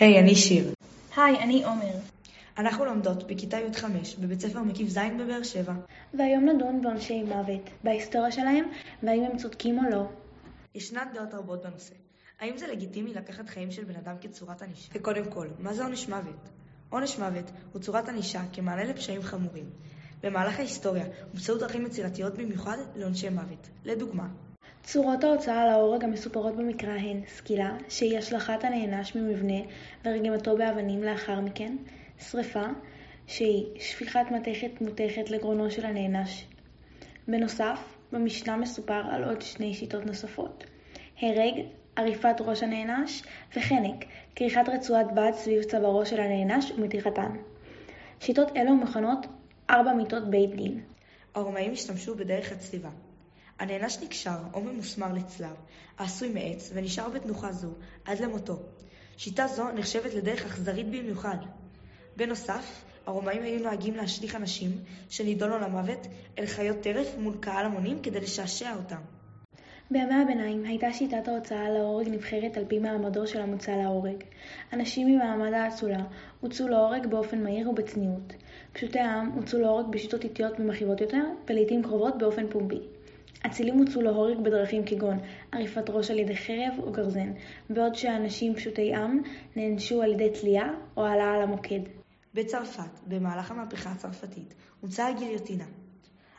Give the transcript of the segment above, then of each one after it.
היי, אני שיר. היי, אני עומר. אנחנו לומדות בכיתה י"5 בבית ספר מקיף ז' בבאר שבע. והיום נדון בעונשי מוות, בהיסטוריה שלהם, והאם הם צודקים או לא. ישנן דעות רבות בנושא. האם זה לגיטימי לקחת חיים של בן אדם כצורת ענישה? וקודם כל, מה זה עונש מוות? עונש מוות הוא צורת ענישה כמענה לפשעים חמורים. במהלך ההיסטוריה הומצאו דרכים יצירתיות במיוחד לעונשי מוות. לדוגמה, צורות ההוצאה להורג המסופרות במקרא הן סקילה, שהיא השלכת הנענש ממבנה ורגימתו באבנים לאחר מכן, שרפה, שהיא שפיכת מתכת מותכת לגרונו של הנענש. בנוסף, במשנה מסופר על עוד שני שיטות נוספות. הרג, עריפת ראש הנענש, וחנק, כריכת רצועת בד סביב צווארו של הנענש ומתיחתן. שיטות אלו מכונות ארבע מיטות בית דין. הרומאים השתמשו בדרך הצליבה. הנענש נקשר או ממוסמר לצלב, העשוי מעץ, ונשאר בתנוחה זו עד למותו. שיטה זו נחשבת לדרך אכזרית במיוחד. בנוסף, הרומאים היו נוהגים להשליך אנשים שנידונו למוות אל חיות טרף מול קהל המונים כדי לשעשע אותם. בימי הביניים הייתה שיטת ההוצאה להורג נבחרת על פי מעמדו של המוצא להורג. אנשים ממעמד האצולה הוצאו להורג באופן מהיר ובצניעות. פשוטי העם הוצאו להורג בשיטות איטיות ומכאיבות יותר, ולעיתים קרובות באופן פומבי. אצילים הוצאו להורג בדרכים כגון עריפת ראש על ידי חרב או גרזן, בעוד שאנשים פשוטי עם נענשו על ידי תלייה או העלאה על המוקד. בצרפת, במהלך המהפכה הצרפתית, הומצאה הגיליוטינה.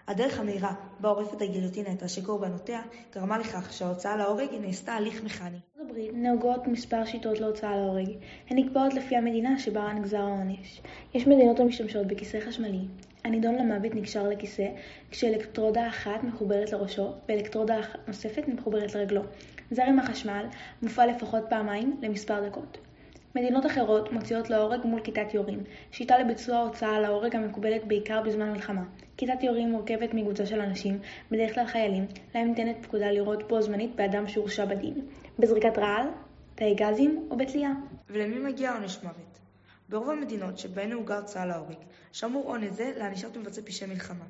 הדרך המהירה בה עורפת הגיליוטינה את ראשי קורבנותיה גרמה לכך שההוצאה להורג נעשתה הליך מכני. בארצות הברית נהוגות מספר שיטות להוצאה להורג. הן נקבעות לפי המדינה שבה נגזר העונש. יש מדינות המשתמשות בכיסא חשמלי. הנידון למוות נקשר לכיסא, כשאלקטרודה אחת מחוברת לראשו ואלקטרודה נוספת מחוברת לרגלו. זרם החשמל מופעל לפחות פעמיים למספר דקות. מדינות אחרות מוציאות להורג מול כיתת יורים, שיטה לביצוע הוצאה להורג המקובלת בעיקר בזמן מלחמה. כיתת יורים מורכבת מקבוצה של אנשים, בדרך כלל חיילים, להם ניתנת פקודה לירות בו זמנית באדם שהורשע בדין, בזריקת רעל, תאי גזים או בתלייה. ולמי מגיע עונש מוות? ברוב המדינות שבהן נהוגה הוצאה להורג, שמור עונש זה לענישת מבצעי פשעי מלחמה,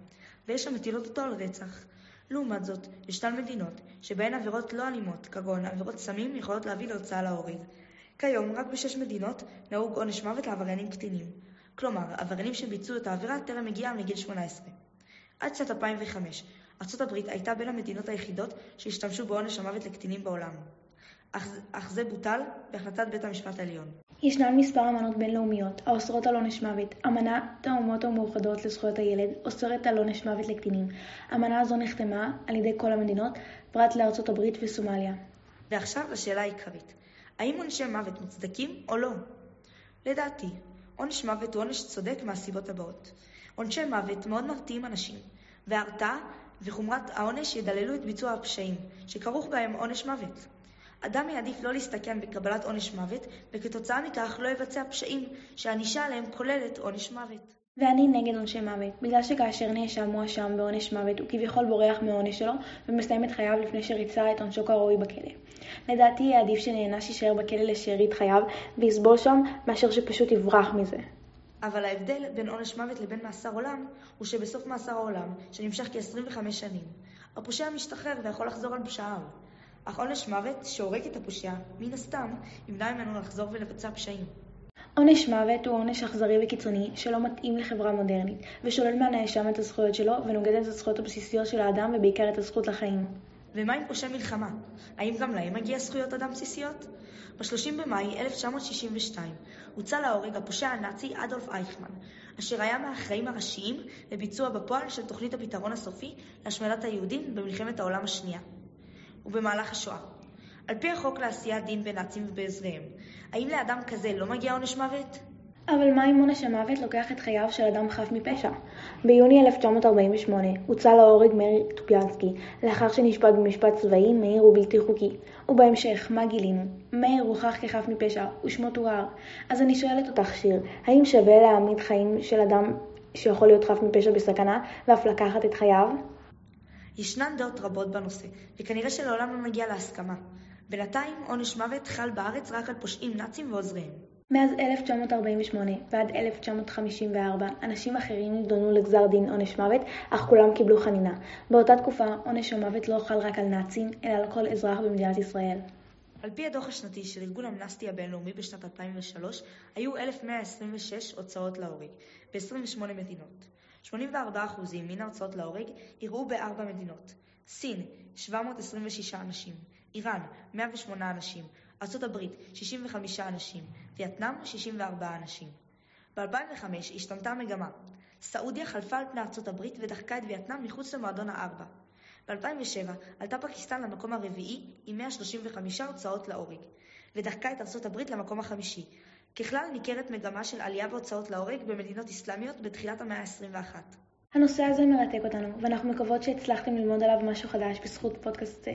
ויש המטילות אותו על רצח. לעומת זאת, ישנן מדינות שבהן עבירות לא אלימות, כגון עבירות סמים, יכולות להביא להוצאה להורג. כיום, רק בשש מדינות נהוג עונש מוות לעבריינים קטינים. כלומר, עבריינים שביצעו את העבירה טרם הגיעם לגיל 18. עד שנת 2005, ארצות הברית הייתה בין המדינות היחידות שהשתמשו בעונש המוות לקטינים בעולם. אך, אך זה בוטל בהחלטת בית המשפט העליון. ישנן מספר אמנות בינלאומיות האוסרות על עונש מוות. אמנת האומות המאוחדות לזכויות הילד אוסרת על עונש מוות לקטינים. אמנה זו נחתמה על ידי כל המדינות, פרט לארצות הברית וסומליה. ועכשיו לשאלה העיקרית, האם עונשי מוות מוצדקים או לא? לדעתי, עונש מוות הוא עונש צודק מהסיבות הבאות. עונשי מוות מאוד מרתיעים אנשים, וההרתעה וחומרת העונש ידללו את ביצוע הפשעים, שכרוך בהם עונש מוות. אדם יעדיף לא להסתכן בקבלת עונש מוות, וכתוצאה מכך לא יבצע פשעים שהענישה עליהם כוללת עונש מוות. ואני נגד עונשי מוות, בגלל שכאשר נאשם מואשם בעונש מוות הוא כביכול בורח מהעונש שלו ומסיים את חייו לפני שריצה את עונשו כראוי בכלא. לדעתי יהיה עדיף שנענש יישאר בכלא לשארית חייו ויסבול שם מאשר שפשוט יברח מזה. אבל ההבדל בין עונש מוות לבין מאסר עולם הוא שבסוף מאסר העולם, שנמשך כ-25 שנים, הפושע משתחרר ויכול לחזור על פשעיו. אך עונש מוות שהורג את הפושע, מן הסתם, ימנע ממנו לחזור ולבצע פשעים. עונש מוות הוא עונש אכזרי וקיצוני שלא מתאים לחברה מודרנית, ושולל מהנאשם את הזכויות שלו ונוגד את הזכויות הבסיסיות של האדם ובעיקר את הזכות לחיים. ומה עם פושעי מלחמה? האם גם להם מגיע זכויות אדם בסיסיות? ב-30 במאי 1962 הוצא להורג הפושע הנאצי אדולף אייכמן, אשר היה מהאחראים הראשיים לביצוע בפועל של תוכנית הפתרון הסופי להשמדת היהודים במלחמת העולם השנייה. ובמהלך השואה. על פי החוק לעשיית דין בנאצים ובעזריהם, האם לאדם כזה לא מגיע עונש מוות? אבל מה אם עונש המוות לוקח את חייו של אדם חף מפשע? ביוני 1948 הוצא להורג מאיר טופיאנסקי, לאחר שנשפט במשפט צבאי מהיר ובלתי חוקי. ובהמשך, מה גילינו? מאיר הוכח כחף מפשע, ושמו תואר. אז אני שואלת אותך, שיר, האם שווה להעמיד חיים של אדם שיכול להיות חף מפשע בסכנה, ואף לקחת את חייו? ישנן דעות רבות בנושא, וכנראה שלעולם לא נגיע להסכמה. בינתיים עונש מוות חל בארץ רק על פושעים נאצים ועוזריהם. מאז 1948 ועד 1954 אנשים אחרים נידונו לגזר דין עונש מוות, אך כולם קיבלו חנינה. באותה תקופה עונש המוות לא חל רק על נאצים, אלא על כל אזרח במדינת ישראל. על פי הדוח השנתי של ארגון אמנסטי הבינלאומי בשנת 2003, היו 1,126 הוצאות להורג ב-28 מדינות. 84% מן ההוצאות להורג אירעו בארבע מדינות סין, 726 אנשים, איראן, 108 אנשים, ארצות הברית, 65 אנשים, וייטנאם, 64 אנשים. ב-2005 השתנתה המגמה. סעודיה חלפה על פני ארצות הברית ודחקה את וייטנאם מחוץ למועדון הארבע. ב-2007 עלתה פקיסטן למקום הרביעי עם 135 הוצאות להורג, ודחקה את ארצות הברית למקום החמישי. ככלל ניכרת מגמה של עלייה בהוצאות להורג במדינות אסלאמיות בתחילת המאה ה-21. הנושא הזה מרתק אותנו, ואנחנו מקוות שהצלחתם ללמוד עליו משהו חדש בזכות פודקאסט זה.